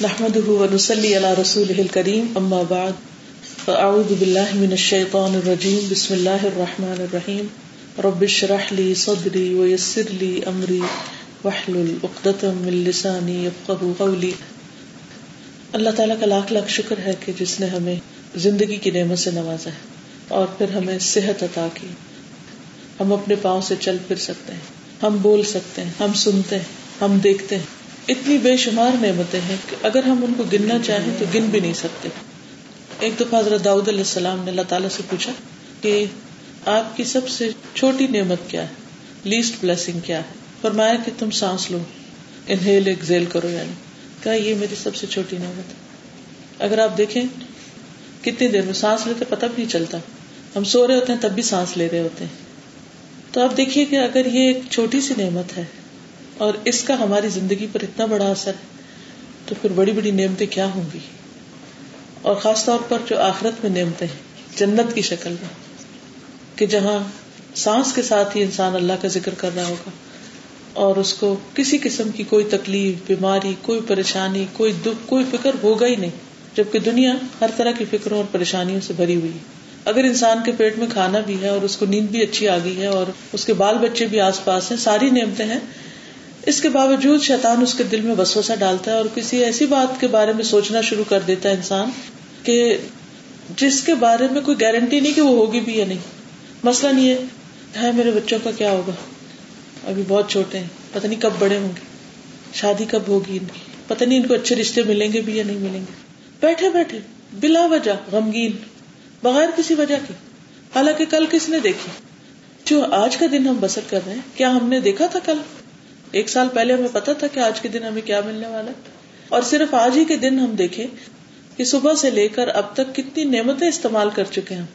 نحمده ونسلي على رسوله الكريم اما بعد فاعوذ بالله من الشيطان الرجيم. بسم الله الرحمن الرحيم. رب اشرح لي صدري ويسر لي امري واحلل عقدة من لساني يفقهوا قولي. اللہ تعالیٰ کا لاکھ لاکھ شکر ہے کہ جس نے ہمیں زندگی کی نعمت سے نوازا ہے اور پھر ہمیں صحت عطا کی۔ ہم اپنے پاؤں سے چل پھر سکتے ہیں، ہم بول سکتے ہیں، ہم سنتے ہیں، ہم دیکھتے ہیں۔ اتنی بے شمار نعمتیں ہیں کہ اگر ہم ان کو گننا چاہیں تو گن بھی نہیں سکتے۔ ایک دفعہ حضرت داؤد علیہ السلام نے اللہ تعالیٰ سے پوچھا کہ آپ کی سب سے چھوٹی نعمت کیا ہے؟ لیسٹ بلیسنگ کیا ہے؟ فرمایا کہ تم سانس لو۔ انہیل ایکزیل کرو یعنی۔ کہا، یہ میری سب سے چھوٹی نعمت ہے۔ اگر آپ دیکھیں کتنی دیر میں سانس لیتے پتہ بھی نہیں چلتا۔ ہم سو رہے ہوتے ہیں تب بھی سانس لے رہے ہوتے ہیں۔ تو آپ دیکھیے کہ اگر یہ ایک چھوٹی سی نعمت ہے اور اس کا ہماری زندگی پر اتنا بڑا اثر ہے تو پھر بڑی بڑی نعمتیں کیا ہوں گی؟ اور خاص طور پر جو آخرت میں نعمتیں ہیں، جنت کی شکل میں، کہ جہاں سانس کے ساتھ ہی انسان اللہ کا ذکر کر رہا ہوگا اور اس کو کسی قسم کی کوئی تکلیف، بیماری، کوئی پریشانی، کوئی دکھ، کوئی فکر ہوگا ہی نہیں، جبکہ دنیا ہر طرح کی فکروں اور پریشانیوں سے بھری ہوئی اگر انسان کے پیٹ میں کھانا بھی ہے اور اس کو نیند بھی اچھی آ گئی ہے اور اس کے بال بچے بھی آس پاس ہیں، ساری نعمتیں ہیں اس کے باوجود شیطان اس کے دل میں وسوسہ ڈالتا ہے اور کسی ایسی بات کے بارے میں سوچنا شروع کر دیتا ہے انسان کہ جس کے بارے میں کوئی گارنٹی نہیں کہ وہ ہوگی بھی یا نہیں۔ مسئلہ یہ ہے، میرے بچوں کا کیا ہوگا؟ ابھی بہت چھوٹے ہیں، پتہ نہیں کب بڑے ہوں گے۔ شادی کب ہوگی؟ ان کی پتہ نہیں ان کو اچھے رشتے ملیں گے بھی یا نہیں ملیں گے۔ بیٹھے بیٹھے، بلا وجہ، غمگین، بغیر کسی وجہ کی حالانکہ کل کس نے دیکھی؟ جو آج کا دن ہم بسر کر رہے ہیں، کیا ہم نے دیکھا تھا کل؟ ایک سال پہلے ہمیں پتا تھا کہ آج کے دن ہمیں کیا ملنے والا اور صرف آج ہی کے دن ہم دیکھیں کہ صبح سے لے کر اب تک کتنی نعمتیں استعمال کر چکے ہیں۔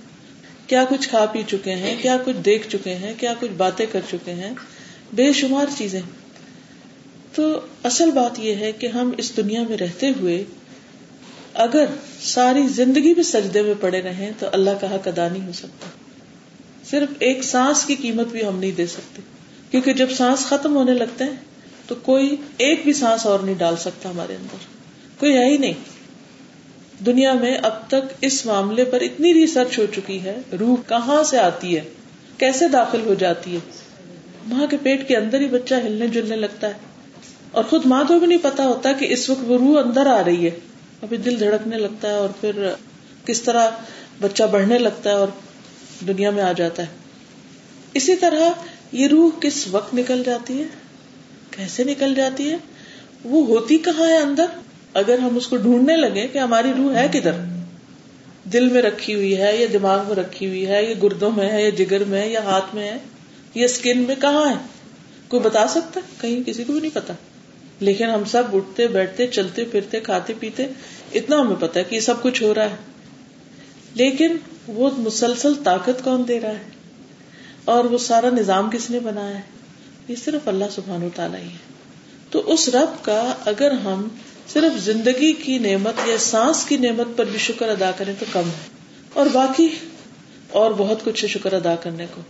کیا کچھ کھا پی چکے ہیں، کیا کچھ دیکھ چکے ہیں، کیا کچھ باتیں کر چکے ہیں۔ بے شمار چیزیں۔ تو اصل بات یہ ہے کہ ہم اس دنیا میں رہتے ہوئے اگر ساری زندگی بھی سجدے میں پڑے رہے تو اللہ کا حق ادا نہیں ہو سکتا۔ صرف ایک سانس کی قیمت بھی ہم نہیں دے سکتے۔ کیونکہ جب سانس ختم ہونے لگتے ہیں تو کوئی ایک بھی سانس اور نہیں ڈال سکتا ہمارے اندر۔ کوئی ہے ہی نہیں۔ دنیا میں اب تک اس معاملے پر اتنی ریسرچ ہو چکی ہے، روح کہاں سے آتی ہے؟ کیسے داخل ہو جاتی ہے؟ ماں کے پیٹ کے اندر ہی بچہ ہلنے جلنے لگتا ہے۔ اور خود ماں کو بھی نہیں پتا ہوتا کہ اس وقت وہ روح اندر آ رہی ہے۔ ابھی دل دھڑکنے لگتا ہے اور پھر کس طرح بچہ بڑھنے لگتا ہے اور دنیا میں آ جاتا ہے۔ اسی طرح یہ روح کس وقت نکل جاتی ہے؟ کیسے نکل جاتی ہے؟ وہ ہوتی کہاں ہے اندر؟ اگر ہم اس کو ڈھونڈنے لگے کہ ہماری روح ہے کدھر؟ دل میں رکھی ہوئی ہے یا دماغ میں رکھی ہوئی ہے یا گردوں میں ہے یا جگر میں ہے یا ہاتھ میں ہے؟ یا اسکن میں کہاں ہے؟ کوئی بتا سکتا کہیں کسی کو بھی نہیں پتا۔ لیکن ہم سب اٹھتے، بیٹھتے، چلتے، پھرتے، کھاتے، پیتے، اتنا ہمیں پتا ہے کہ یہ سب کچھ ہو رہا ہے۔ لیکن وہ مسلسل طاقت کون دے رہا ہے؟ اور وہ سارا نظام کس نے بنایا ہے؟ یہ صرف اللہ سبحان تعالیٰ ہی ہے۔ تو اس رب کا اگر ہم صرف زندگی کی نعمت یا سانس کی نعمت پر بھی شکر ادا کریں تو کم ہے۔ اور باقی اور بہت کچھ شکر ادا کرنے کو۔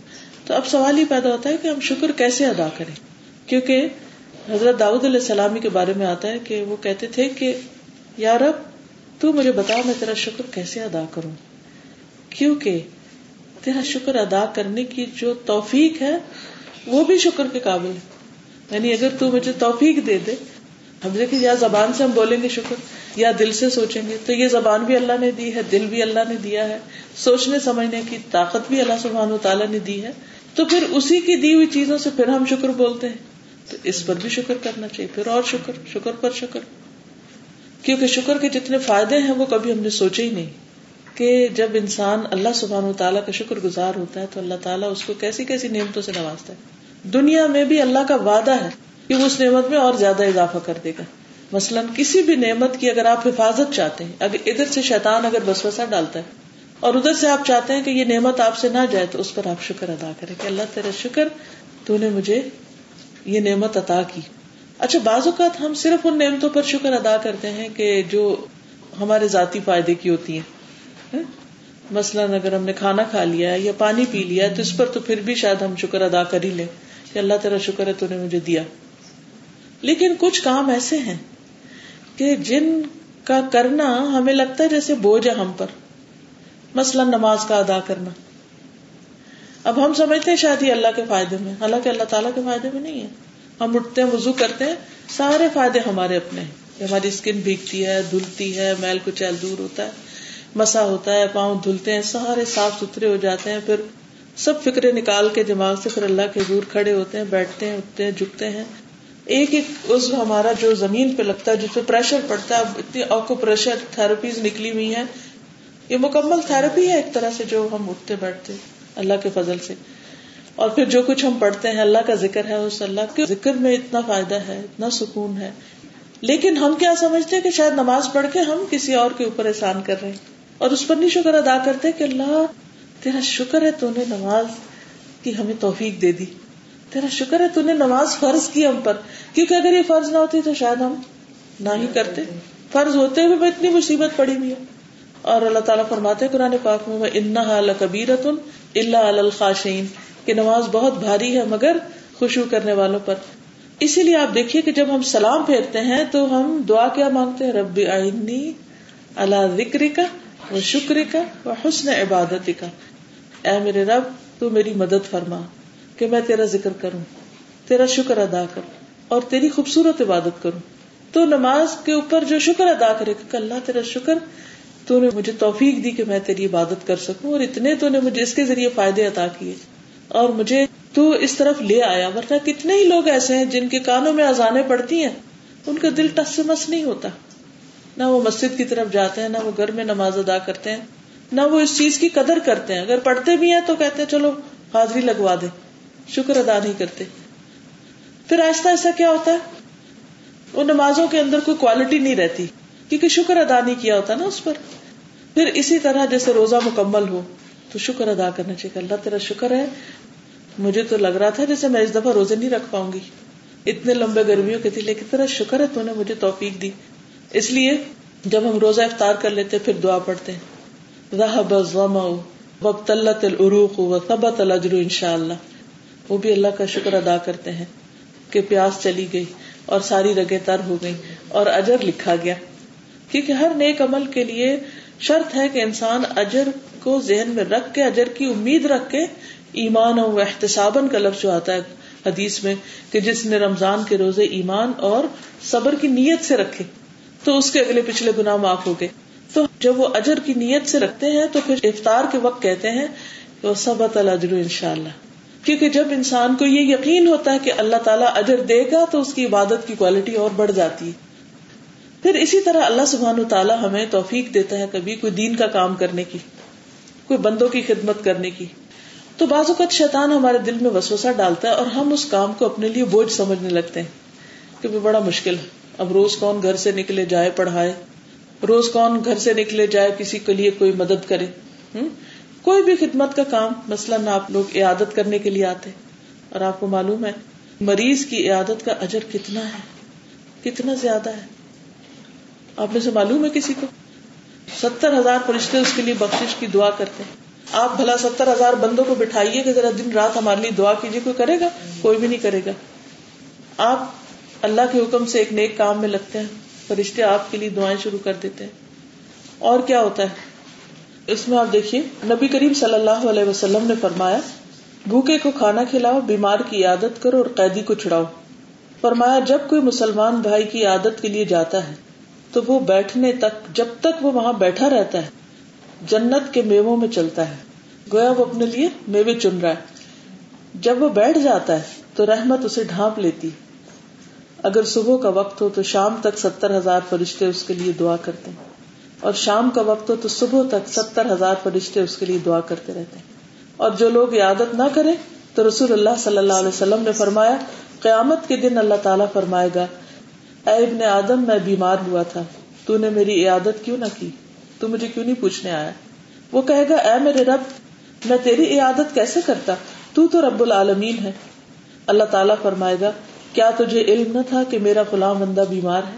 تو اب سوال ہی پیدا ہوتا ہے کہ ہم شکر کیسے ادا کریں؟ کیونکہ حضرت داؤد علیہ السلامی کے بارے میں آتا ہے کہ وہ کہتے تھے کہ، یا رب، تو مجھے بتا میں تیرا شکر کیسے ادا کروں؟ کیونکہ تیرا شکر ادا کرنے کی جو توفیق ہے، وہ بھی شکر کے قابل ہے۔ یعنی اگر تو مجھے توفیق دے دے، ہم دیکھیں یا زبان سے ہم بولیں گے شکر، یا دل سے سوچیں گے، تو یہ زبان بھی اللہ نے دی ہے، دل بھی اللہ نے دیا ہے، سوچنے سمجھنے کی طاقت بھی اللہ سبحان و تعالیٰ نے دی ہے۔ تو پھر اسی کی دی ہوئی چیزوں سے پھر ہم شکر بولتے ہیں۔ تو اس پر بھی شکر کرنا چاہیے، پھر اور شکر شکر پر شکر۔ کیونکہ شکر کے جتنے فائدے ہیں، وہ کبھی ہم نے سوچے ہی نہیں۔ کہ جب انسان اللہ سبحان و تعالیٰ کا شکر گزار ہوتا ہے تو اللہ تعالیٰ اس کو کیسی کیسی نعمتوں سے نوازتا ہے۔ دنیا میں بھی اللہ کا وعدہ ہے کہ وہ اس نعمت میں اور زیادہ اضافہ کر دے گا۔ مثلاً کسی بھی نعمت کی اگر آپ حفاظت چاہتے ہیں، اگر ادھر سے شیطان اگر بسوسا ڈالتا ہے اور ادھر سے آپ چاہتے ہیں کہ یہ نعمت آپ سے نہ جائے تو اس پر آپ شکر ادا کریں کہ اللہ تیرا شکر، تو نے مجھے یہ نعمت عطا کی۔ اچھا بعض اوقات ہم صرف ان نعمتوں پر شکر ادا کرتے ہیں کہ جو ہمارے ذاتی فائدے کی ہوتی ہیں۔ مثلاً اگر ہم نے کھانا کھا لیا ہے یا پانی پی لیا ہے تو اس پر تو پھر بھی شاید ہم شکر ادا کر ہی لیں کہ اللہ تیرا شکر ہے تو نے مجھے دیا۔ لیکن کچھ کام ایسے ہیں کہ جن کا کرنا ہمیں لگتا ہے جیسے بوجھ ہے ہم پر۔ مثلا نماز کا ادا کرنا۔ اب ہم سمجھتے ہیں شاید یہ اللہ کے فائدے میں، حالانکہ اللہ تعالیٰ کے فائدے میں نہیں ہے۔ ہم اٹھتے ہیں، وضو کرتے ہیں، سارے فائدے ہمارے اپنے ہیں۔ ہماری اسکن بھیگتی ہے، دھلتی ہے، میل کچیل دور ہوتا ہے۔ مسا ہوتا ہے، پاؤں دھلتے ہیں، سارے صاف ستھرے ہو جاتے ہیں، پھر سب فکرے نکال کے دماغ سے پھر اللہ کے دور کھڑے ہوتے ہیں، بیٹھتے ہیں، اٹھتے ہیں، جھکتے ہیں۔ ایک ایک اس ہمارا جو زمین پہ لگتا ہے، جس پہ پریشر پڑتا ہے اتنی آکو پریشر تھراپیز نکلی ہوئی ہیں۔ یہ مکمل تھراپی ہے ایک طرح سے جو ہم اٹھتے بیٹھتے اللہ کے فضل سے۔ اور پھر جو کچھ ہم پڑھتے ہیں، اللہ کا ذکر ہے، اس اللہ کے ذکر میں اتنا فائدہ ہے، اتنا سکون ہے۔ لیکن ہم کیا سمجھتے ہیں کہ شاید نماز پڑھ کے ہم کسی اور کے اوپر احسان کر رہے ہیں؟ اور اس پر نہیں شکر ادا کرتے کہ اللہ، تیرا شکر ہے تو نے نماز کی ہمیں توفیق دے دی۔ تیرا شکر ہے تو نے نماز فرض کی ہم پر۔ کیونکہ اگر یہ فرض نہ ہوتی تو شاید ہم نہ ہی کرتے۔ فرض ہوتے ہوئے اتنی مصیبت پڑی ہوئی ہے۔ اور اللہ تعالیٰ فرماتے قرآن پاک میں انحا کبیرت اللہ الخاشین کہ نماز بہت بھاری ہے مگر خوشبو کرنے والوں پر۔ اسی لیے آپ دیکھیے کہ جب ہم سلام پھیرتے ہیں تو ہم دعا کیا مانگتے ہیں؟ رب آئنی اللہ ذکر کا وہ شکر کا وہ حسن عبادت کا۔ اے میرے رب، تو میری مدد فرما کہ میں تیرا ذکر کروں، تیرا شکر ادا کروں اور تیری خوبصورت عبادت کروں۔ تو نماز کے اوپر جو شکر ادا کرے کہ اللہ تیرا شکر، تو نے مجھے توفیق دی کہ میں تیری عبادت کر سکوں اور اتنے تو نے مجھے اس کے ذریعے فائدے عطا کیے۔ اور مجھے تو اس طرف لے آیا، ورنہ کتنے ہی لوگ ایسے ہیں جن کے کانوں میں اذانے پڑتی ہیں، ان کا دل ٹس سے مس نہیں ہوتا۔ نہ وہ مسجد کی طرف جاتے ہیں، نہ وہ گھر میں نماز ادا کرتے ہیں، نہ وہ اس چیز کی قدر کرتے ہیں۔ اگر پڑھتے بھی ہیں تو کہتے ہیں، چلو حاضری لگوا دے۔ شکر ادا نہیں کرتے۔ پھر آہستہ آہستہ کیا ہوتا ہے؟ وہ نمازوں کے اندر کوئی کوالٹی نہیں رہتی، کیونکہ شکر ادا نہیں کیا ہوتا نا اس پر۔ پھر اسی طرح جیسے روزہ مکمل ہو، تو شکر ادا کرنا چاہیے اللہ تیرا شکر ہے۔ مجھے تو لگ رہا تھا جیسے میں اس دفعہ روزے نہیں رکھ پاؤں گی۔ اتنے لمبے گرمیوں کے تھے لیکن تیرا شکر ہے، تو نے مجھے توفیق دی۔ اس لیے جب ہم روزہ افطار کر لیتے پھر دعا پڑھتے ہیں۔ ان شاء اللہ وہ بھی اللہ کا شکر ادا کرتے ہیں کہ پیاس چلی گئی اور ساری رگیں تر ہو گئی اور اجر لکھا گیا۔ کیونکہ ہر نیک عمل کے لیے شرط ہے کہ انسان اجر کو ذہن میں رکھ کے، اجر کی امید رکھ کے ایمان اور احتسابن کا لفظ جو آتا ہے حدیث میں کہ جس نے رمضان کے روزے ایمان اور صبر کی نیت سے رکھے۔ تو اس کے اگلے پچھلے گنا معاف ہو گئے۔ تو جب وہ اجر کی نیت سے رکھتے ہیں تو پھر افطار کے وقت کہتے ہیں کہ وہ سب اجر ان شاء اللہ کیونکہ جب انسان کو یہ یقین ہوتا ہے کہ اللہ تعالیٰ اجر دے گا تو اس کی عبادت کی کوالٹی اور بڑھ جاتی ہے۔ پھر اسی طرح اللہ سبحان و تعالیٰ ہمیں توفیق دیتا ہے کبھی کوئی دین کا کام کرنے کی، کوئی بندوں کی خدمت کرنے کی۔ تو بعض اوقات شیطان ہمارے دل میں وسوسہ ڈالتا ہے اور ہم اس کام کو اپنے لیے بوجھ سمجھنے لگتے ہیں کہ بڑا مشکل ہے۔ اب روز کون گھر سے نکلے جائے پڑھائے؟ روز کون گھر سے نکلے جائے کسی کے لیے کوئی مدد کرے؟ کوئی بھی خدمت کا کام، مثلاً آپ لوگ عیادت کرنے کے لیے آتے اور آپ کو معلوم ہے، مریض کی عیادت کا اجر کتنا ہے؟ کتنا زیادہ ہے؟ آپ میں سے معلوم ہے کسی کو؟ ستر ہزار فرشتے اس کے لیے بخش کی دعا کرتے ہیں۔ آپ بھلا ستر ہزار بندوں کو بٹھائیے کہ ذرا دن رات ہمارے لیے دعا کیجیے، کوئی کرے گا؟ کوئی بھی نہیں کرے گا۔ آپ اللہ کے حکم سے ایک نیک کام میں لگتے ہیں، فرشتے آپ کے لیے دعائیں شروع کر دیتے ہیں۔ اور کیا ہوتا ہے؟ اس میں آپ دیکھیے، نبی کریم صلی اللہ علیہ وسلم نے فرمایا، بھوکے کو کھانا کھلاؤ، بیمار کی عادت کرو اور قیدی کو چھڑاؤ۔ فرمایا، جب کوئی مسلمان بھائی کی عادت کے لیے جاتا ہے، تو وہ بیٹھنے تک، جب تک وہ وہاں بیٹھا رہتا ہے، جنت کے میووں میں چلتا ہے۔ گویا وہ اپنے لیے میوے چن رہا ہے۔ جب وہ بیٹھ جاتا ہے، تو رحمت اسے ڈھانپ لیتی اگر صبح کا وقت ہو تو شام تک ستر ہزار فرشتے اس کے لیے دعا کرتے ہیں۔ اور شام کا وقت ہو تو صبح تک ستر ہزار فرشتے اس کے لیے دعا کرتے رہتے ہیں۔ اور جو لوگ عادت نہ کرے تو رسول اللہ صلی اللہ علیہ وسلم نے فرمایا، قیامت کے دن اللہ تعالیٰ فرمائے گا، اے ابن آدم، میں بیمار ہوا تھا، تو نے میری عیادت کیوں نہ کی؟ تو مجھے کیوں نہیں پوچھنے آیا؟ وہ کہے گا، اے میرے رب، میں تیری عیادت کیسے کرتا؟ تو تو رب العالمین ہے۔ اللہ تعالیٰ فرمائے گا کیا تجھے علم نہ تھا کہ میرا فلاں بندہ بیمار ہے؟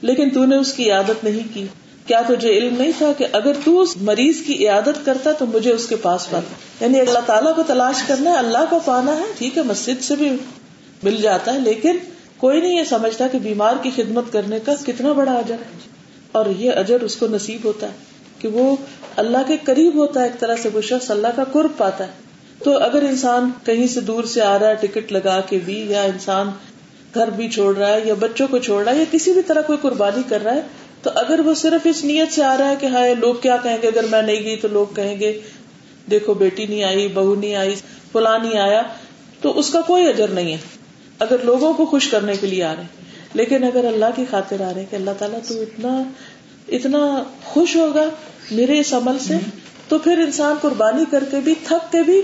لیکن تو نے اس کی عادت نہیں کی۔ کیا تجھے علم نہیں تھا کہ اگر تو اس مریض کی عیادت کرتا تو مجھے اس کے پاس پاتا؟ یعنی اللہ تعالیٰ کو تلاش کرنا ہے، اللہ کو پانا ہے، ٹھیک ہے، مسجد سے بھی مل جاتا ہے، لیکن کوئی نہیں یہ سمجھتا کہ بیمار کی خدمت کرنے کا کتنا بڑا اجر ہے۔ اور یہ اجر اس کو نصیب ہوتا ہے کہ وہ اللہ کے قریب ہوتا ہے، ایک طرح سے وہ شخص اللہ کا قرب پاتا ہے۔ تو اگر انسان کہیں سے دور سے آ رہا ہے، ٹکٹ لگا کے بھی، یا انسان گھر بھی چھوڑ رہا ہے یا بچوں کو چھوڑ رہا ہے یا کسی بھی طرح کوئی قربانی کر رہا ہے، تو اگر وہ صرف اس نیت سے آ رہا ہے کہ ہائے لوگ کیا کہیں گے؟ اگر میں نہیں گئی تو لوگ کہیں گے، دیکھو بیٹی نہیں آئی، بہو نہیں آئی، فلاں نہیں آیا، تو اس کا کوئی اجر نہیں ہے۔ اگر لوگوں کو خوش کرنے کے لیے آ رہے ہیں۔ لیکن اگر اللہ کی خاطر آ رہے ہیں کہ اللہ تعالیٰ تو اتنا اتنا خوش ہوگا میرے اس عمل سے، تو پھر انسان قربانی کر کے بھی، تھک کے بھی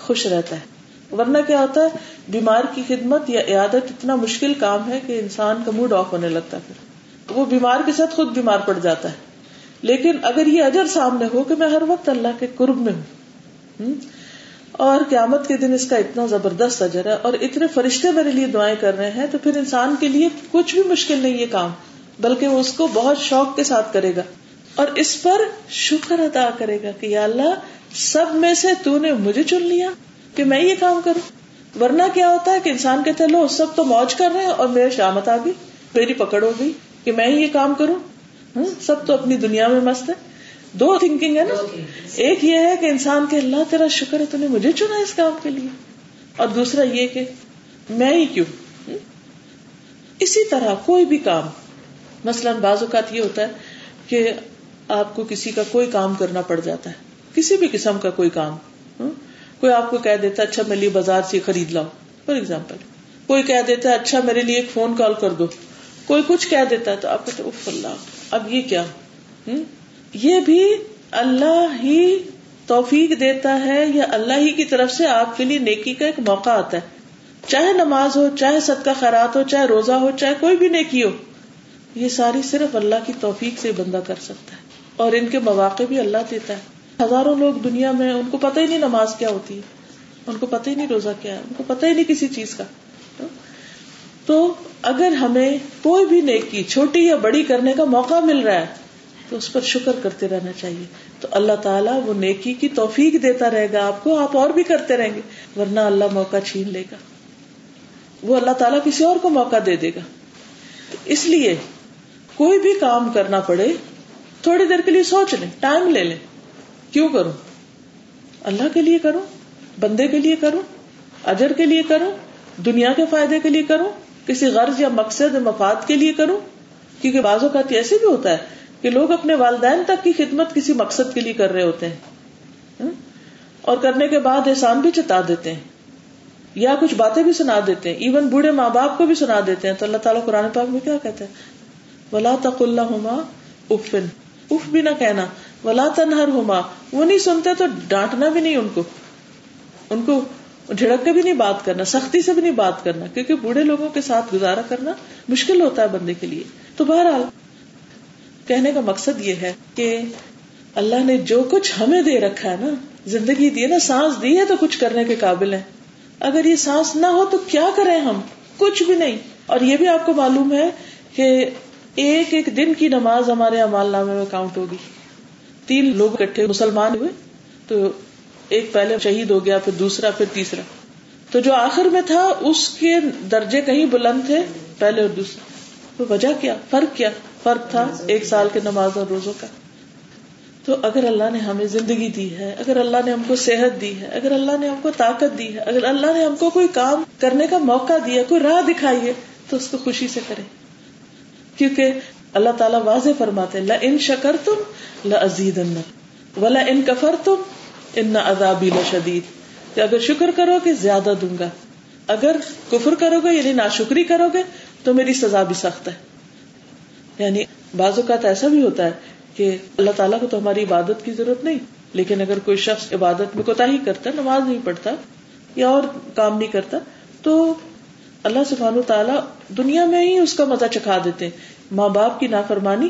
خوش رہتا ہے۔ ورنہ کیا ہوتا ہے، بیمار کی خدمت یا عیادت اتنا مشکل کام ہے کہ انسان کا موڈ آف ہونے لگتا ہے پھر۔ وہ بیمار کے ساتھ خود بیمار پڑ جاتا ہے۔ لیکن اگر یہ اجر سامنے ہو کہ میں ہر وقت اللہ کے قرب میں ہوں۔ اور قیامت کے دن اس کا اتنا زبردست اجر ہے اور اتنے فرشتے میرے لیے دعائیں کر رہے ہیں تو پھر انسان کے لیے کچھ بھی مشکل نہیں یہ کام، بلکہ وہ اس کو بہت شوق کے ساتھ کرے گا۔ اور اس پر شکر ادا کرے گا کہ یا اللہ، سب میں سے تو نے مجھے چن لیا۔ کہ میں یہ کام کروں۔ ورنہ کیا ہوتا ہے کہ انسان کہتے لو سب تو موج کر رہے ہیں اور میرے شامت آ گئی میری پکڑ ہو گئی کہ میں ہی یہ کام کروں۔ سب تو اپنی دنیا میں مست ہے دو تھنکنگ ہے نا۔ ایک یہ ہے کہ انسان کے اللہ تیرا شکر ہے تو نے مجھے چنا اس کام کے لیے۔ اور دوسرا یہ کہ میں ہی کیوں؟ اسی طرح کوئی بھی کام۔ مثلاً بعض اوقات یہ ہوتا ہے کہ آپ کو کسی کا کوئی کام کرنا پڑ جاتا ہے۔ کسی بھی قسم کا کوئی کام۔ کوئی آپ کو کہہ دیتا ہے اچھا میرے لیے بازار سے خرید لاؤ فار ایگزامپل کوئی کہہ دیتا ہے اچھا میرے لیے ایک فون کال کر دو۔ کوئی کچھ کہہ دیتا ہے تو آپ کہتے اف اللہ، اب یہ کیا؟ یہ بھی اللہ ہی توفیق دیتا ہے یا اللہ ہی کی طرف سے آپ کے لیے نیکی کا ایک موقع آتا ہے۔ چاہے نماز ہو، چاہے صدقہ خیرات ہو، چاہے روزہ ہو، چاہے کوئی بھی نیکی ہو، یہ ساری صرف اللہ کی توفیق سے بندہ کر سکتا ہے۔ اور ان کے مواقع بھی اللہ دیتا ہے۔ ہزاروں لوگ دنیا میں ان کو پتہ ہی نہیں نماز کیا ہوتی ہے ان کو پتہ ہی نہیں روزہ کیا ہے ان کو پتہ ہی نہیں کسی چیز کا۔ تو اگر ہمیں کوئی بھی نیکی چھوٹی یا بڑی کرنے کا موقع مل رہا ہے، تو اس پر شکر کرتے رہنا چاہیے۔ تو اللہ تعالیٰ وہ نیکی کی توفیق دیتا رہے گا، آپ کو آپ اور بھی کرتے رہیں گے، ورنہ اللہ موقع چھین لے گا۔ وہ اللہ تعالیٰ کسی اور کو موقع دے دے گا۔ اس لیے کوئی بھی کام کرنا پڑے، تھوڑی دیر کے لیے سوچ لیں، ٹائم لے لیں۔ کیوں کروں؟ اللہ کے لیے کروں؟ بندے کے لیے کروں؟ اجر کے لیے کروں؟ دنیا کے فائدے کے لیے کروں؟ کسی غرض یا مقصد، مفاد کے لیے کروں؟ کیونکہ بعض اوقات ایسے بھی ہوتا ہے کہ لوگ اپنے والدین تک کی خدمت کسی مقصد کے لیے کر رہے ہوتے ہیں۔ اور کرنے کے بعد احسان بھی چتا دیتے ہیں۔ یا کچھ باتیں بھی سنا دیتے ہیں۔ ایون بوڑھے ماں باپ کو بھی سنا دیتے ہیں۔ تو اللہ تعالیٰ قرآن پاک میں کیا کہتے ہیں ولا تق اللہ افن اف بھی نہ کہنا۔ ولا تنہر ہوما وہ نہیں سنتے تو ڈانٹنا بھی نہیں ان کو۔ ان کو جھڑک کے بھی نہیں بات کرنا، سختی سے بھی نہیں بات کرنا، کیونکہ بوڑھے لوگوں کے ساتھ گزارا کرنا مشکل ہوتا ہے بندے کے لیے۔ تو بہرحال، کہنے کا مقصد یہ ہے کہ اللہ نے جو کچھ ہمیں دے رکھا ہے نا، زندگی دی نا، سانس دی ہے تو کچھ کرنے کے قابل ہے اگر یہ سانس نہ ہو تو کیا کریں ہم؟ کچھ بھی نہیں۔ اور یہ بھی آپ کو معلوم ہے کہ ایک ایک دن کی نماز ہمارے امال نامے میں کاؤنٹ ہوگی۔ تین لوگ اکٹھے مسلمان ہوئے، تو ایک پہلے شہید ہو گیا، پھر دوسرا، پھر تیسرا۔ تو جو آخر میں تھا، اس کے درجے کہیں بلند تھے، پہلے اور دوسرا تو وجہ کیا؟ فرق کیا؟ فرق تھا ایک سال کے نماز اور روزوں کا۔ تو اگر اللہ نے ہمیں زندگی دی ہے، اگر اللہ نے ہم کو صحت دی ہے، اگر اللہ نے ہم کو طاقت دی ہے، اگر اللہ نے ہم کو کوئی کام کرنے کا موقع دیا، کوئی راہ دکھائی ہے، تو اس کو خوشی سے کرے کیونکہ اللہ تعالیٰ واضح فرماتے لا ان شکر تم لزید ولا ان کفر تم ان نہ ادابی شدید کہ اگر شکر کرو گے زیادہ دوں گا۔ اگر کفر کرو گے یعنی ناشکری کرو گے تو میری سزا بھی سخت ہے۔ یعنی بعض اوقات ایسا بھی ہوتا ہے کہ اللہ تعالیٰ کو تو ہماری عبادت کی ضرورت نہیں، لیکن اگر کوئی شخص عبادت میں کوتا ہی کرتا، نماز نہیں پڑھتا یا اور کام نہیں کرتا، تو اللہ سبحانہ تعالیٰ دنیا میں ہی اس کا مزہ چکھا دیتے ماں باپ کی نافرمانی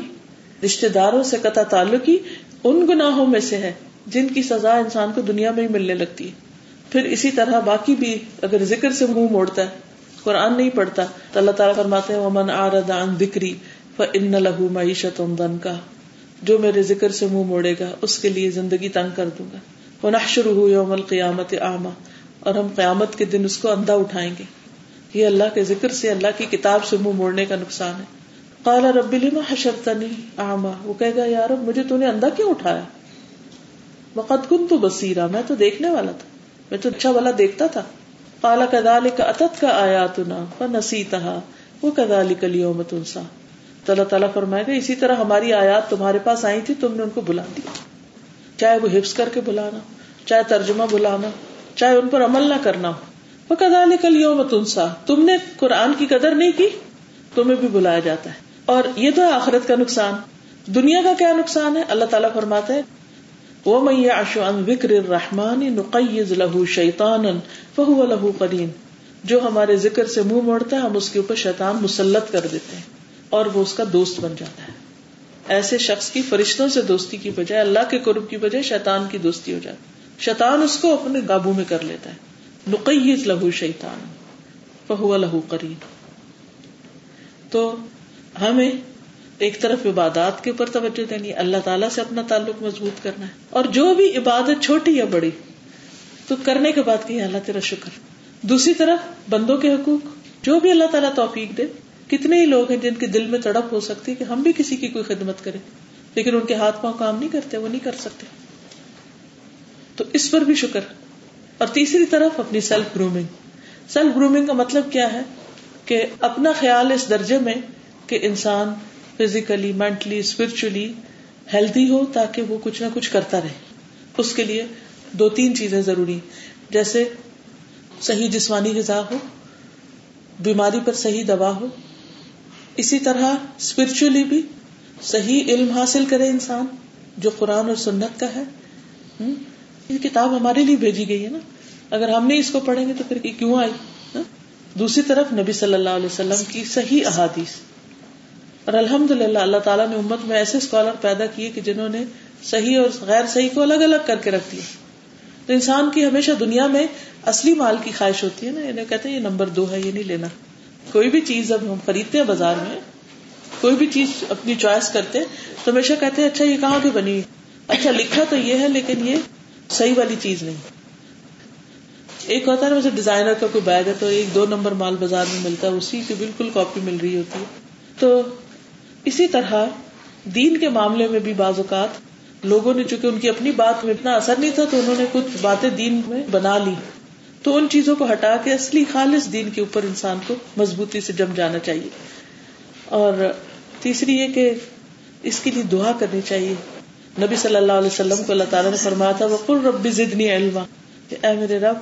رشتے داروں سے قطع تعلق ہی ان گناہوں میں سے ہے جن کی سزا انسان کو دنیا میں ہی ملنے لگتی ہے۔ پھر اسی طرح باقی بھی اگر ذکر سے منہ موڑتا ہے، قرآن نہیں پڑھتا، تو اللہ تعالیٰ فرماتے ہیں، ومن آرد عن ذکری فإن له معیشت کا جو میرے ذکر سے منہ موڑے گا، اس کے لیے زندگی تنگ کر دوں گا۔ ونحشره يوم القیامت اعما اور ہم قیامت کے دن اس کو اندھا اٹھائیں گے۔ یہ اللہ کے ذکر سے اللہ کی کتاب سے منہ موڑنے کا نقصان ہے۔ کالا ربی لما حشرتنی آما وہ کہے گا یار مجھے تو نے اندھا کیوں اٹھایا؟ وقت کن تو بصیرہ میں تو دیکھنے والا تھا۔ میں تو اچھا والا دیکھتا تھا۔ کالا کدال کا اتت کا آیا تنا نسی تہا وہ کدال کلیوم تنسا۔ تو اللہ تعالیٰ فرمائے گا، اسی طرح ہماری آیات تمہارے پاس آئی تھی، تم نے ان کو بلا دیا۔ چاہے وہ حفظ کر کے بلانا، چاہے ترجمہ بلانا، چاہے ان پر عمل نہ کرنا۔ ہو وہ کدال کلیوم تنسا تم نے قرآن کی قدر نہیں کی؟ تمہیں بھی بلایا جاتا ہے۔ اور یہ تو ہے آخرت کا نقصان۔ دنیا کا کیا نقصان ہے؟ اللہ تعالیٰ فرماتے ہیں وہ میاں اشو ان وکر رحمان نقیز لہو شیطان فہو لہو قرین جو ہمارے ذکر سے منہ موڑتا ہے، ہم اس کے اوپر شیطان مسلط کر دیتے ہیں اور وہ اس کا دوست بن جاتا ہے۔ ایسے شخص کی فرشتوں سے دوستی کی بجائے، اللہ کے قرب کی بجائے شیطان کی دوستی ہو جاتی شیطان اس کو اپنے قابو میں کر لیتا ہے۔ نقیز لہو شیطان، فہو لہو قرین تو ہمیں ایک طرف عبادات کے اوپر توجہ دینی، اللہ تعالیٰ سے اپنا تعلق مضبوط کرنا ہے۔ اور جو بھی عبادت چھوٹی یا بڑی، تو کرنے کے بعد کہ اللہ تیرا شکر۔ دوسری طرف بندوں کے حقوق، جو بھی اللہ تعالیٰ توفیق دے، کتنے ہی لوگ ہیں جن کے دل میں تڑپ ہو سکتی کہ ہم بھی کسی کی کوئی خدمت کریں، لیکن ان کے ہاتھ پاؤں کام نہیں کرتے، وہ نہیں کر سکتے۔ تو اس پر بھی شکر۔ اور تیسری طرف اپنی سیلف گرومنگ سیلف گرومنگ کا مطلب کیا ہے؟ کہ اپنا خیال اس درجے میں کہ انسان فزیکلی مینٹلی اسپرچلی ہیلدی ہو تاکہ وہ کچھ نہ کچھ کرتا رہے۔ اس کے لیے دو تین چیزیں ضروری جیسے صحیح جسمانی غذا ہو، بیماری پر صحیح دوا ہو۔ اسی طرح اسپرچلی بھی صحیح علم حاصل کرے انسان، جو قرآن اور سنت کا ہے۔ یہ کتاب ہمارے لیے بھیجی گئی ہے نا۔ اگر ہم نہیں اس کو پڑھیں گے تو پھر کیوں آئی؟ ہاں؟ دوسری طرف نبی صلی اللہ علیہ وسلم کی صحیح احادیث۔ اور الحمد للہ اللہ تعالیٰ نے امت میں ایسے اسکالر پیدا کیے کہ جنہوں نے صحیح اور غیر صحیح کو الگ الگ کر کے رکھ دیا۔ تو انسان کی ہمیشہ دنیا میں اصلی مال کی خواہش ہوتی ہے نا، انہیں کہتے ہیں یہ نمبر دو ہے، یہ نہیں لینا۔ کوئی بھی چیز اب ہم خریدتے ہیں بازار میں، کوئی بھی چیز اپنی چوائس کرتے تو ہمیشہ کہتے ہیں اچھا یہ کہاں کی بنی؟ اچھا لکھا تو یہ ہے، لیکن یہ صحیح والی چیز نہیں۔ ایک ہوتا ہے ویسے ڈیزائنر کا کوئی بیگ ہے تو ایک دو نمبر مال بازار میں ملتا ہے، اسی کی بالکل کاپی مل رہی ہوتی ہے۔ تو اسی طرح دین کے معاملے میں بھی بعض اوقات لوگوں نے چونکہ ان کی اپنی بات میں اتنا اثر نہیں تھا، تو انہوں نے کچھ باتیں دین میں بنا لی۔ تو ان چیزوں کو ہٹا کے اصلی خالص دین کے اوپر انسان کو مضبوطی سے جم جانا چاہیے۔ اور تیسری یہ کہ اس کے لیے دعا کرنی چاہیے۔ نبی صلی اللہ علیہ وسلم کو اللہ تعالیٰ نے فرمایا تھا وہ کل ربی زدنی علما اے میرے رب،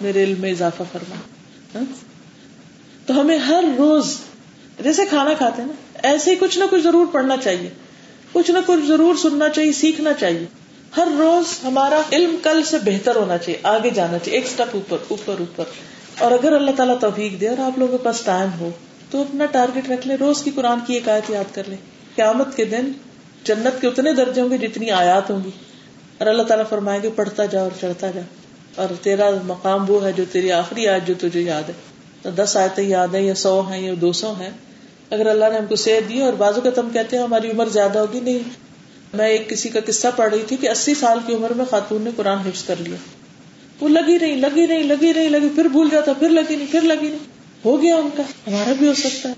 میرے علم میں اضافہ فرما۔ ہاں؟ تو ہمیں ہر روز، جیسے کھانا کھاتے ہیں نا، ایسے ہی کچھ نہ کچھ ضرور پڑھنا چاہیے۔ کچھ نہ کچھ ضرور سننا چاہیے، سیکھنا چاہیے۔ ہر روز ہمارا علم کل سے بہتر ہونا چاہیے، آگے جانا چاہیے۔ ایک اسٹیپ اوپر اوپر اوپر۔ اور اگر اللہ تعالیٰ توفیق دے اور آپ لوگوں کے پاس ٹائم ہو، تو اپنا ٹارگیٹ رکھ لیں۔ روز کی قرآن کی ایک آیت یاد کر لیں۔ قیامت کے دن جنت کے اتنے درجے ہوں گے جتنی آیات ہوں گی۔ اور اللہ تعالیٰ فرمائے گے پڑھتا جا اور چڑھتا جا۔ اور تیرا مقام وہ ہے جو تیری آخری آیت جو تجھے یاد ہے۔ تو دس آیتیں یاد ہیں یا سو ہیں یا دو سو ہیں۔ اگر اللہ نے ہم کو صحت دی اور بازو کا تم کہتے ہیں ہماری عمر زیادہ ہوگی، نہیں۔ میں ایک کسی کا قصہ پڑھ رہی تھی کہ اسی سال کی عمر میں خاتون نے قرآن حفظ کر لیا۔ وہ لگی رہی لگی رہی لگی رہی، لگی۔ پھر بھول جاتا، پھر لگی نہیں، پھر لگی نہیں۔ ہو گیا ان کا۔ ہمارا بھی ہو سکتا ہے۔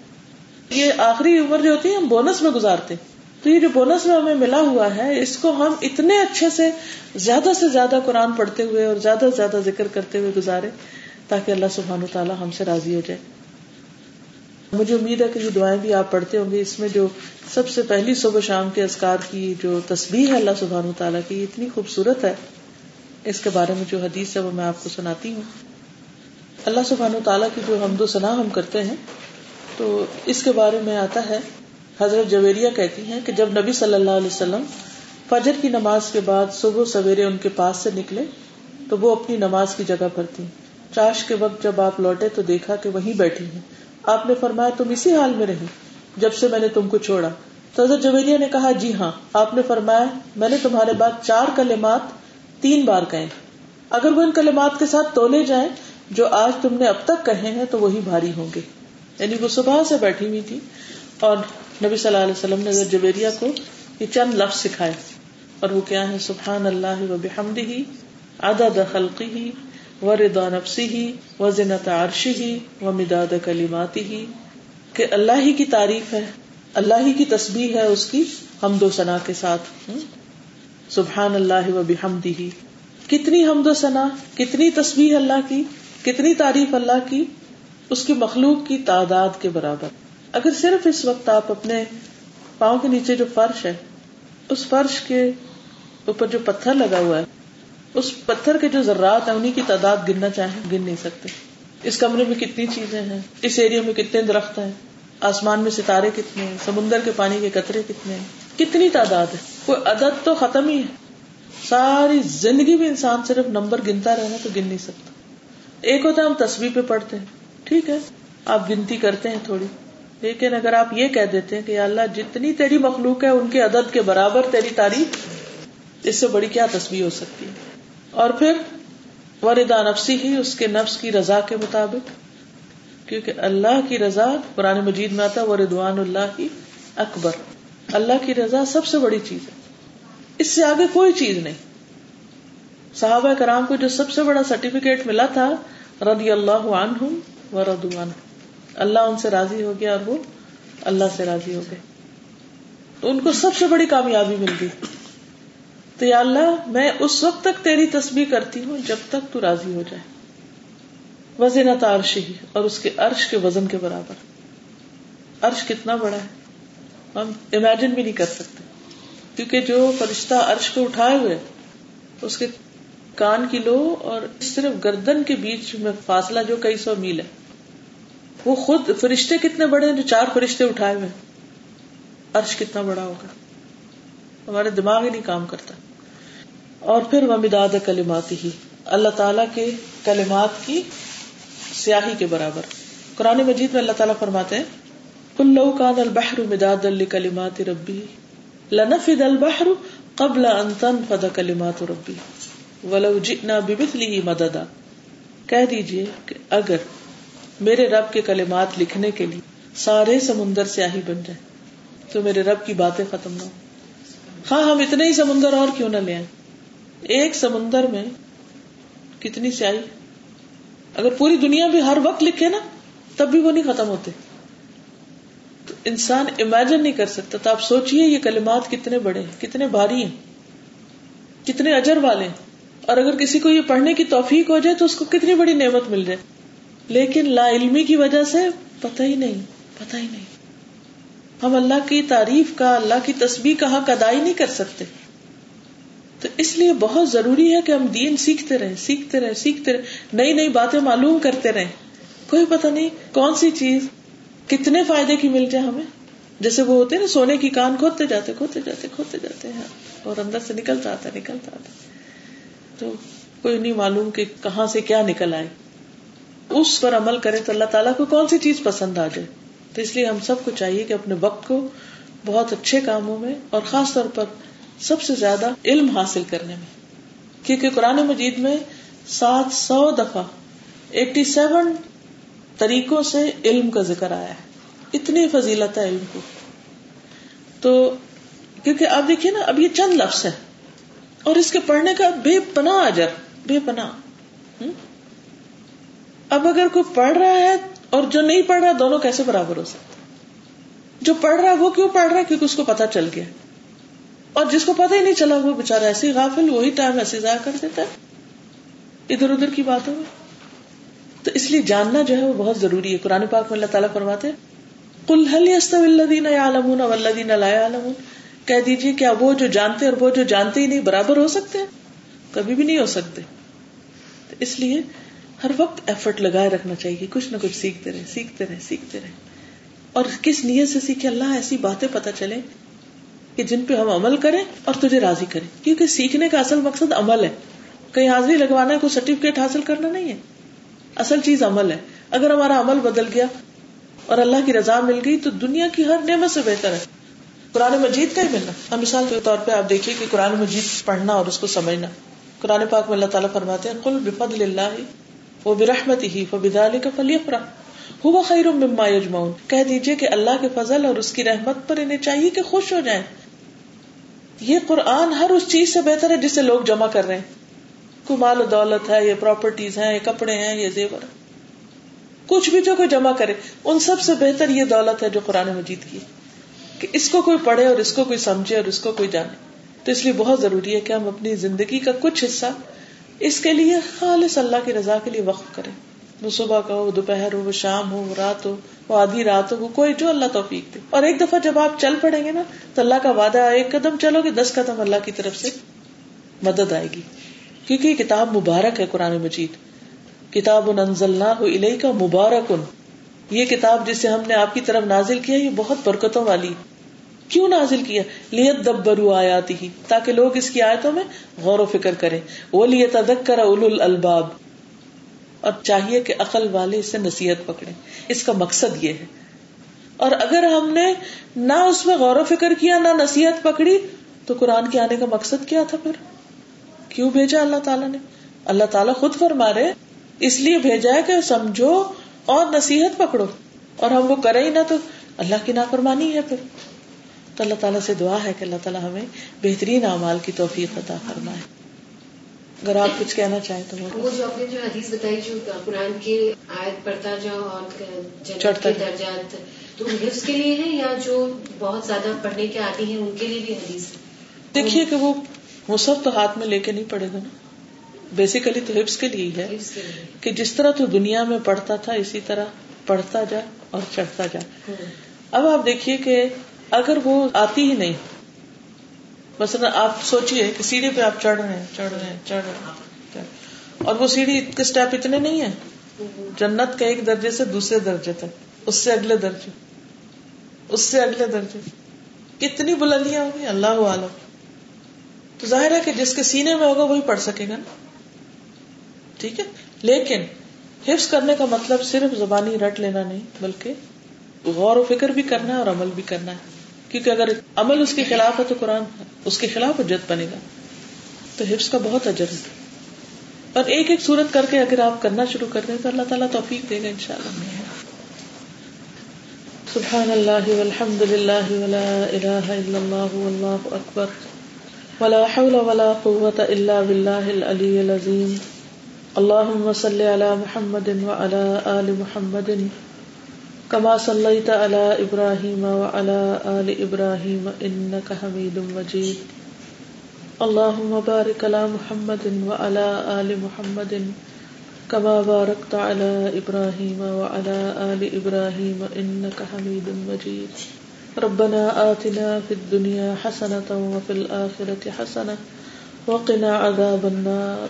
یہ آخری عمر جو ہوتی ہے، ہم بونس میں گزارتے۔ تو یہ جو بونس میں ہمیں ملا ہوا ہے، اس کو ہم اتنے اچھے سے، زیادہ سے زیادہ قرآن پڑھتے ہوئے اور زیادہ سے زیادہ ذکر کرتے ہوئے گزارے، تاکہ اللہ سبحان و تعالیٰ ہم سے راضی ہو جائے۔ مجھے امید ہے کہ یہ دعائیں بھی آپ پڑھتے ہوں گے۔ اس میں جو سب سے پہلی صبح شام کے ازکار کی جو تصویر ہے اللہ سبحان تعالیٰ کی اتنی خوبصورت ہے۔ اس کے بارے میں جو حدیث ہے وہ میں آپ کو سناتی ہوں۔ اللہ سبحان تعالیٰ کی جو حمد و ثنا ہم کرتے ہیں، تو اس کے بارے میں آتا ہے حضرت جویریہ کہتی ہیں کہ جب نبی صلی اللہ علیہ وسلم فجر کی نماز کے بعد صبح سویرے ان کے پاس سے نکلے تو وہ اپنی نماز کی جگہ پر تھی۔ چاش کے وقت جب آپ لوٹے تو دیکھا کہ وہیں بیٹھی ہیں۔ آپ نے فرمایا، تم اسی حال میں رہی۔ جب سے میں نے تم کو چھوڑا۔ تو حضرت جویریہ نے کہا جی ہاں۔ آپ نے فرمایا، میں نے تمہارے بعد چار کلمات تین بار کہے۔ اگر وہ ان کلمات کے ساتھ تولے جائیں، جو آج تم نے اب تک کہے ہیں، تو وہی بھاری ہوں گے۔ یعنی وہ صبح سے بیٹھی ہوئی تھی اور نبی صلی اللہ علیہ وسلم نے حضرت کو یہ چند لفظ سکھائے اور وہ کیا ہے سبحان اللہ و بحمدہ، عدد خلقہ و ردا نفسی ہی و زنت عرشی ہی و مداد کلیماتی ہی کہ اللہ ہی کی تعریف ہے، اللہ ہی کی تسبیح ہے، اس کی حمد و ثنا کے ساتھ۔ سبحان اللہ و بحمدی ہی کتنی حمد و ثنا کتنی تسبیح اللہ کی، کتنی تعریف اللہ کی، اس کی مخلوق کی تعداد کے برابر۔ اگر صرف اس وقت آپ اپنے پاؤں کے نیچے جو فرش ہے، اس فرش کے اوپر جو پتھر لگا ہوا ہے، اس پتھر کے جو ذرات ہیں انہیں کی تعداد گننا چاہیں، گن نہیں سکتے۔ اس کمرے میں کتنی چیزیں ہیں، اس ایریا میں کتنے درخت ہیں، آسمان میں ستارے کتنے ہیں، سمندر کے پانی کے قطرے کتنے ہیں۔ کتنی تعداد ہے۔ کوئی عدد تو ختم ہی ہے۔ ساری زندگی میں انسان صرف نمبر گنتا رہنا تو گن نہیں سکتا۔ ایک ہوتا ہے ہم تصویر پہ پڑھتے ہیں۔ ٹھیک ہے۔ آپ گنتی کرتے ہیں تھوڑی۔ لیکن اگر آپ یہ کہہ دیتے ہیں کہ اللہ جتنی تیری مخلوق ہے، ان کے عدد کے برابر تیری تعریف، اس سے بڑی کیا تصویر ہو سکتی ہے؟ اور پھر، وردا نفسی ہی اس کے نفس کی رضا کے مطابق، کیونکہ اللہ کی رضا قرآن مجید میں آتا ہے ردوان اللہ کی اکبر۔ اللہ کی رضا سب سے بڑی چیز ہے۔ اس سے آگے کوئی چیز نہیں۔ صحابہ کرام کو جو سب سے بڑا سرٹیفکیٹ ملا تھا، رضی اللہ عنہ و ردوان اللہ ان سے راضی ہو گیا اور وہ اللہ سے راضی ہو گئے۔ ان کو سب سے بڑی کامیابی مل گئی۔ تو یا اللہ، میں اس وقت تک تیری تسبیح کرتی ہوں جب تک تو راضی ہو جائے۔ وزن عرش ہی اور اس کے عرش کے وزن کے برابر۔ عرش کتنا بڑا ہے۔ ہم امیجن بھی نہیں کر سکتے۔ کیونکہ جو فرشتہ عرش کو اٹھائے ہوئے، اس کے کان کی لو اور صرف گردن کے بیچ میں فاصلہ جو کئی سو میل ہے۔ وہ خود فرشتے کتنے بڑے ہیں جو چار فرشتے اٹھائے ہوئے عرش کتنا بڑا ہوگا؟ ہمارے دماغ ہی نہیں کام کرتا۔ اور پھر وہ مداد کلمات ہی اللہ تعالی کے کلمات کی سیاہی کے برابر۔ قرآن مجید میں اللہ تعالیٰ فرماتے ہیں کلو کان البحر مداد کلمات ربی لنفد البحر قبل ان تنفد کلمات ربی ولو جئنا بمثله مددا۔ کہہ دیجیے کہ اگر میرے رب کے کلمات لکھنے کے لیے سارے سمندر سیاہی بن جائے تو میرے رب کی باتیں ختم نہ ہو ہاں ہم اتنے ہی سمندر اور کیوں نہ لے آئیں؟ ایک سمندر میں کتنی سیاہی؟ اگر پوری دنیا بھی ہر وقت لکھے نا، تب بھی وہ نہیں ختم ہوتے۔ تو انسان امیجن نہیں کر سکتا۔ تو آپ سوچیے یہ کلمات کتنے بڑے ہیں، کتنے بھاری ہیں، کتنے اجر والے ہیں۔ اور اگر کسی کو یہ پڑھنے کی توفیق ہو جائے تو اس کو کتنی بڑی نعمت مل جائے۔ لیکن لا علمی کی وجہ سے پتہ ہی نہیں، پتہ ہی نہیں۔ ہم اللہ کی تعریف کا، اللہ کی تصویر کا حق ادا ہی نہیں کر سکتے۔ تو اس لیے بہت ضروری ہے کہ ہم دین سیکھتے رہیں سیکھتے رہیں سیکھتے رہیں۔ نئی نئی باتیں معلوم کرتے رہیں۔ کوئی پتہ نہیں کون سی چیز کتنے فائدے کی مل جائے ہمیں۔ جیسے وہ ہوتے نا، سونے کی کان کھوتے جاتے کھوتے جاتے کھوتے جاتے ہیں۔ اور اندر سے نکلتا آتا نکلتا آتا۔ تو کوئی نہیں معلوم کہ کہاں سے کیا نکل آئے۔ اس پر عمل کرے تو اللہ تعالیٰ کو کون سی چیز پسند آ جائے؟ تو اس لیے ہم سب کو چاہیے کہ اپنے وقت کو بہت اچھے کاموں میں اور خاص طور پر سب سے زیادہ علم حاصل کرنے میں۔ کیونکہ قرآن مجید میں سات سو دفعہ ایٹی سیون طریقوں سے علم کا ذکر آیا ہے۔ اتنی فضیلت ہے علم کو۔ تو کیونکہ آپ دیکھیے نا، اب یہ چند لفظ ہے اور اس کے پڑھنے کا بے پناہ اجر، بے پناہ۔ اب اگر کوئی پڑھ رہا ہے اور جو نہیں پڑھ رہا دونوں کیسے برابر ہو سکتے؟ جو پڑھ رہا ہے، وہ کیوں پڑھ رہا ہے؟ کیونکہ اس کو پتا چل گیا۔ اور جس کو پتا ہی نہیں چلا، وہ بےچارا ایسی غافل، وہی ٹائم ایسے ضائع کر دیتا ہے۔ ادھر ادھر کی باتوں میں۔ تو اس لیے جاننا جو ہے، وہ بہت ضروری ہے۔ قرآن پاک میں اللہ تعالیٰ فرماتے کل حل الدین عالمون ولدین عالمون کہہ دیجیے کیا وہ جو جانتے اور وہ جو جانتے ہی نہیں برابر ہو سکتے؟ کبھی بھی نہیں ہو سکتے۔ اس لیے ہر وقت ایفرٹ لگائے رکھنا چاہیے، کچھ نہ کچھ سیکھتے رہے سیکھتے رہے سیکھتے رہے اور کس نیت سے سیکھے اللہ ایسی باتیں پتہ چلے کہ جن پہ ہم عمل کریں اور تجھے راضی کریں۔ کیونکہ سیکھنے کا اصل مقصد عمل ہے۔ کہیں حاضری لگوانا ہے، کوئی سرٹیفکیٹ حاصل کرنا نہیں ہے۔ اصل چیز عمل ہے۔ اگر ہمارا عمل بدل گیا اور اللہ کی رضا مل گئی، تو دنیا کی ہر نعمت سے بہتر ہے۔ قرآن مجید کا ہی ملنا۔ ہم مثال کے طور پہ آپ دیکھیے کہ قرآن مجید پڑھنا اور اس کو سمجھنا۔ قرآن پاک میں اللہ تعالیٰ فرماتے ہیں کل بفضل اللہ وہ برحمت ہی بدال کا فلی ہوا خیر مما یجمعون کہہ دیجیے کہ اللہ کے فضل اور اس کی رحمت پر انہیں چاہیے کہ خوش ہو جائیں. یہ قرآن ہر اس چیز سے بہتر ہے جسے لوگ جمع کر رہے ہیں. کوئی مال و دولت ہے، یہ پراپرٹیز ہیں، یہ کپڑے ہیں، یہ زیور کچھ بھی جو کوئی جمع کرے، ان سب سے بہتر یہ دولت ہے جو قرآن مجید کی کہ اس کو کوئی پڑھے اور اس کو کوئی سمجھے اور اس کو کوئی جانے. تو اس لیے بہت ضروری ہے کہ ہم اپنی زندگی کا کچھ حصہ اس کے لیے خالص اللہ کی رضا کے لیے وقف کریں۔ وہ صبح کا ہو، دوپہر ہو، وہ شام ہو، وہ رات ہو، وہ آدھی رات ہو، وہ کوئی جو اللہ توفیق دے۔ اور ایک دفعہ جب آپ چل پڑیں گے نا، تو اللہ کا وعدہ ایک قدم چلو گے، دس قدم اللہ کی طرف سے مدد آئے گی۔ کیونکہ یہ کتاب مبارک ہے قرآن مجید۔ کتاب الیہ مبارک یہ کتاب جسے ہم نے آپ کی طرف نازل کیا یہ بہت برکتوں والی کیوں نازل کیا؟ لیت دبرو آیاتی ہی، تاکہ لوگ اس کی آیتوں میں غور و فکر کریں۔ وہ لیت ادک کر الباب اور چاہیے کہ عقل والے اسے نصیحت پکڑے اس کا مقصد یہ ہے۔ اور اگر ہم نے نہ اس میں غور و فکر کیا، نہ نصیحت پکڑی، تو قرآن کے آنے کا مقصد کیا تھا پھر؟ کیوں بھیجا اللہ تعالیٰ نے؟ اللہ تعالیٰ خود فرما رہے اس لیے بھیجا ہے کہ سمجھو اور نصیحت پکڑو۔ اور ہم وہ کریں ہی نہ تو اللہ کی نافرمانی ہے پھر۔ تو اللہ تعالیٰ سے دعا ہے کہ اللہ تعالیٰ ہمیں بہترین اعمال کی توفیق عطا فرمائے۔ اگر آپ کچھ کہنا چاہیں تو وہ جو آپ نے جو حدیث بتائی جو قرآن کی آیت پڑھتا جاؤ اور چڑھتا درجات تو حفظ کے لیے ہے یا جو بہت زیادہ پڑھنے کے آتی ہیں ان کے لیے بھی حدیث؟ دیکھیے کہ وہ وہ سب تو ہاتھ میں لے کے نہیں پڑے گا نا۔ بیسیکلی تو حفظ کے لیے ہے کہ جس طرح تو دنیا میں پڑھتا تھا اسی طرح پڑھتا جا اور چڑھتا جا اب آپ دیکھیے کہ اگر وہ آتی ہی نہیں، مثلا آپ سوچیے کہ سیڑھی پہ آپ چڑھ رہے ہیں، چڑھ رہے ہیں، چڑھ رہے ہیں۔ اور وہ سیڑھی کے اسٹیپ اتنے نہیں ہے جنت کے ایک درجے سے دوسرے درجے تک، اس سے اگلے درجے، اس سے اگلے درجے۔ کتنی بلندیاں ہوگی اللہ عالم تو ظاہر ہے کہ جس کے سینے میں ہوگا وہی پڑھ سکے گا نا۔ ٹھیک ہے؟ لیکن حفظ کرنے کا مطلب صرف زبانی رٹ لینا نہیں، بلکہ غور و فکر بھی کرنا ہے اور عمل بھی کرنا ہے۔ کیونکہ اگر عمل اس کے خلاف ہے تو قرآن اس کے خلاف حجت بنے گا۔ تو حفظ کا بہت اجر ہے۔ اور ایک ایک صورت کر کے اگر آپ کرنا شروع کر دیں تو اللہ تعالیٰ توفیق دے گا ان شاء اللہ سبحان اللہ والحمد للہ ولا الہ الا اللہ واللہ اکبر۔ ولا حول ولا قوة الا باللہ العلی العظیم۔ اللهم صل على محمد وعلى آل محمد۔ كما صليت على إبراهيم وعلى آل إبراهيم إنك حميد مجيد. اللهم بارك على محمد وعلى آل محمد كما باركت على إبراهيم وعلى آل إبراهيم إنك حميد مجيد. ربنا آتنا في الدنيا حسنة وفي الآخرة حسنة وقنا عذاب النار.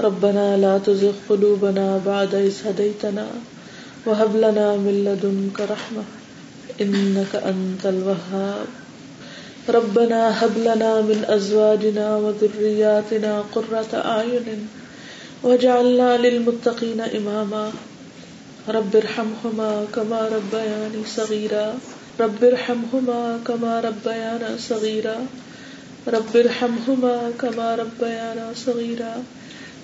ربنا لا تزغ قلوبنا بعد إذ هديتنا وهب لنا من لدنك رحمة، إنك أنت الوهاب. ربنا هب لنا من أزواجنا وذرياتنا قرة أعين وجعلنا للمتقين إماما. رب ارحمهما كما ربياني صغيرا. رب ارحمهما كما ربيانا صغيرا. رب ارحمهما كما ربيانا صغيرا.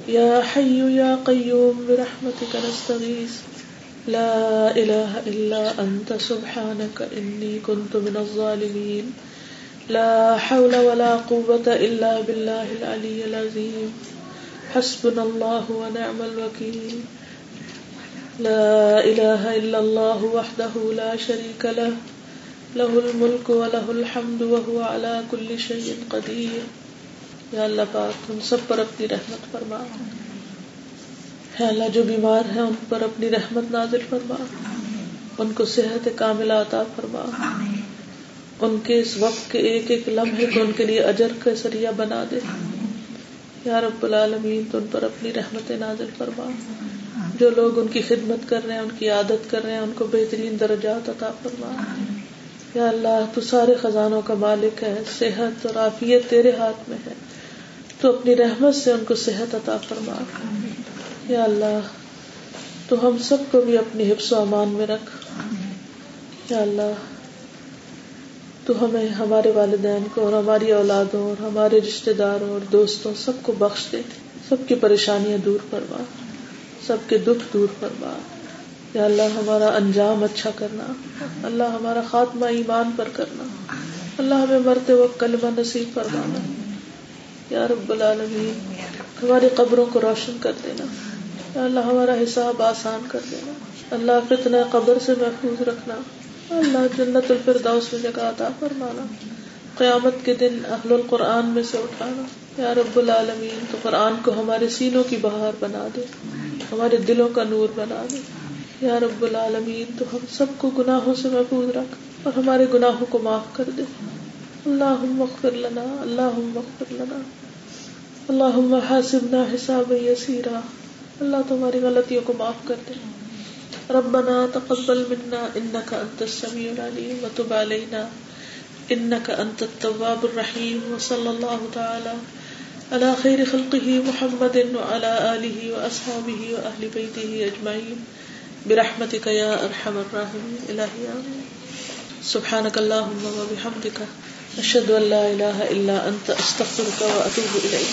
يا حي يا قيوم برحمتك نستغيث. لا إله إلا أنت، سبحانك إني كنت من الظالمين. لا حول ولا قوة إلا بالله العلي العظيم. حسبنا الله ونعم الوكيل. لا إله إلا الله وحده لا شريك له. له الملك وله الحمد وهو على كل شيء قدير. یا اللہ پاک ان سب پر اپنی رحمت فرما. ہے اللہ جو بیمار ہیں ان پر اپنی رحمت نازل فرما۔ ان کو صحت کاملہ عطا فرما۔ ان کے اس وقت کے ایک ایک لمحے کو ان کے لیے اجر کا ذریعہ بنا دے۔ یا رب العالمین، تو ان پر اپنی رحمت نازل فرما۔ جو لوگ ان کی خدمت کر رہے ہیں، ان کی عادت کر رہے ہیں، ان کو بہترین درجات عطا فرما۔ یا اللہ، تو سارے خزانوں کا مالک ہے، صحت اور عافیت تیرے ہاتھ میں ہے۔ تو اپنی رحمت سے ان کو صحت عطا فرما۔ یا اللہ، تو ہم سب کو بھی اپنی حفظ و امان میں رکھ۔ یا اللہ، تو ہمیں ہمارے والدین کو اور ہماری اولادوں اور ہمارے رشتے داروں اور دوستوں سب کو بخش دے۔ سب کی پریشانیاں دور فرما۔ سب کے دکھ دور فرما۔ یا اللہ، ہمارا انجام اچھا کرنا۔ اللہ، ہمارا خاتمہ ایمان پر کرنا۔ اللہ، ہمیں مرتے وقت کلمہ نصیب فرمانا۔ یا رب العالمین، ہماری قبروں کو روشن کر دینا۔ اللہ ہمارا حساب آسان کر دینا۔ اللہ فتنہ قبر سے محفوظ رکھنا۔ اللہ جنت الفردوس میں جگہ عطا فرمانا۔ قیامت کے دن اہل القرآن میں سے اٹھانا۔ یا رب العالمین، تو قرآن کو ہمارے سینوں کی بہار بنا دے۔ ہمارے دلوں کا نور بنا دے۔ یا رب العالمین، تو ہم سب کو گناہوں سے محفوظ رکھ اور ہمارے گناہوں کو معاف کر دے۔ اللہ اغفر لنا اللہ اغفر لنا۔ اللہ حاسبنا حساب یسیرا۔ اللہ تمہاری غلطیوں کو معاف کر دے۔ ربنا تقبل منا انك انت السميع العليم وتب علينا انك انت التواب الرحيم وصلى الله تعالى على خير خلقه محمد وعلى اله واصحابه واهل بيته اجمعين برحمتك يا ارحم الراحمين الهي امين سبحانك اللهم وبحمدك اشهد ان لا اله الا انت استغفرك واتوب اليك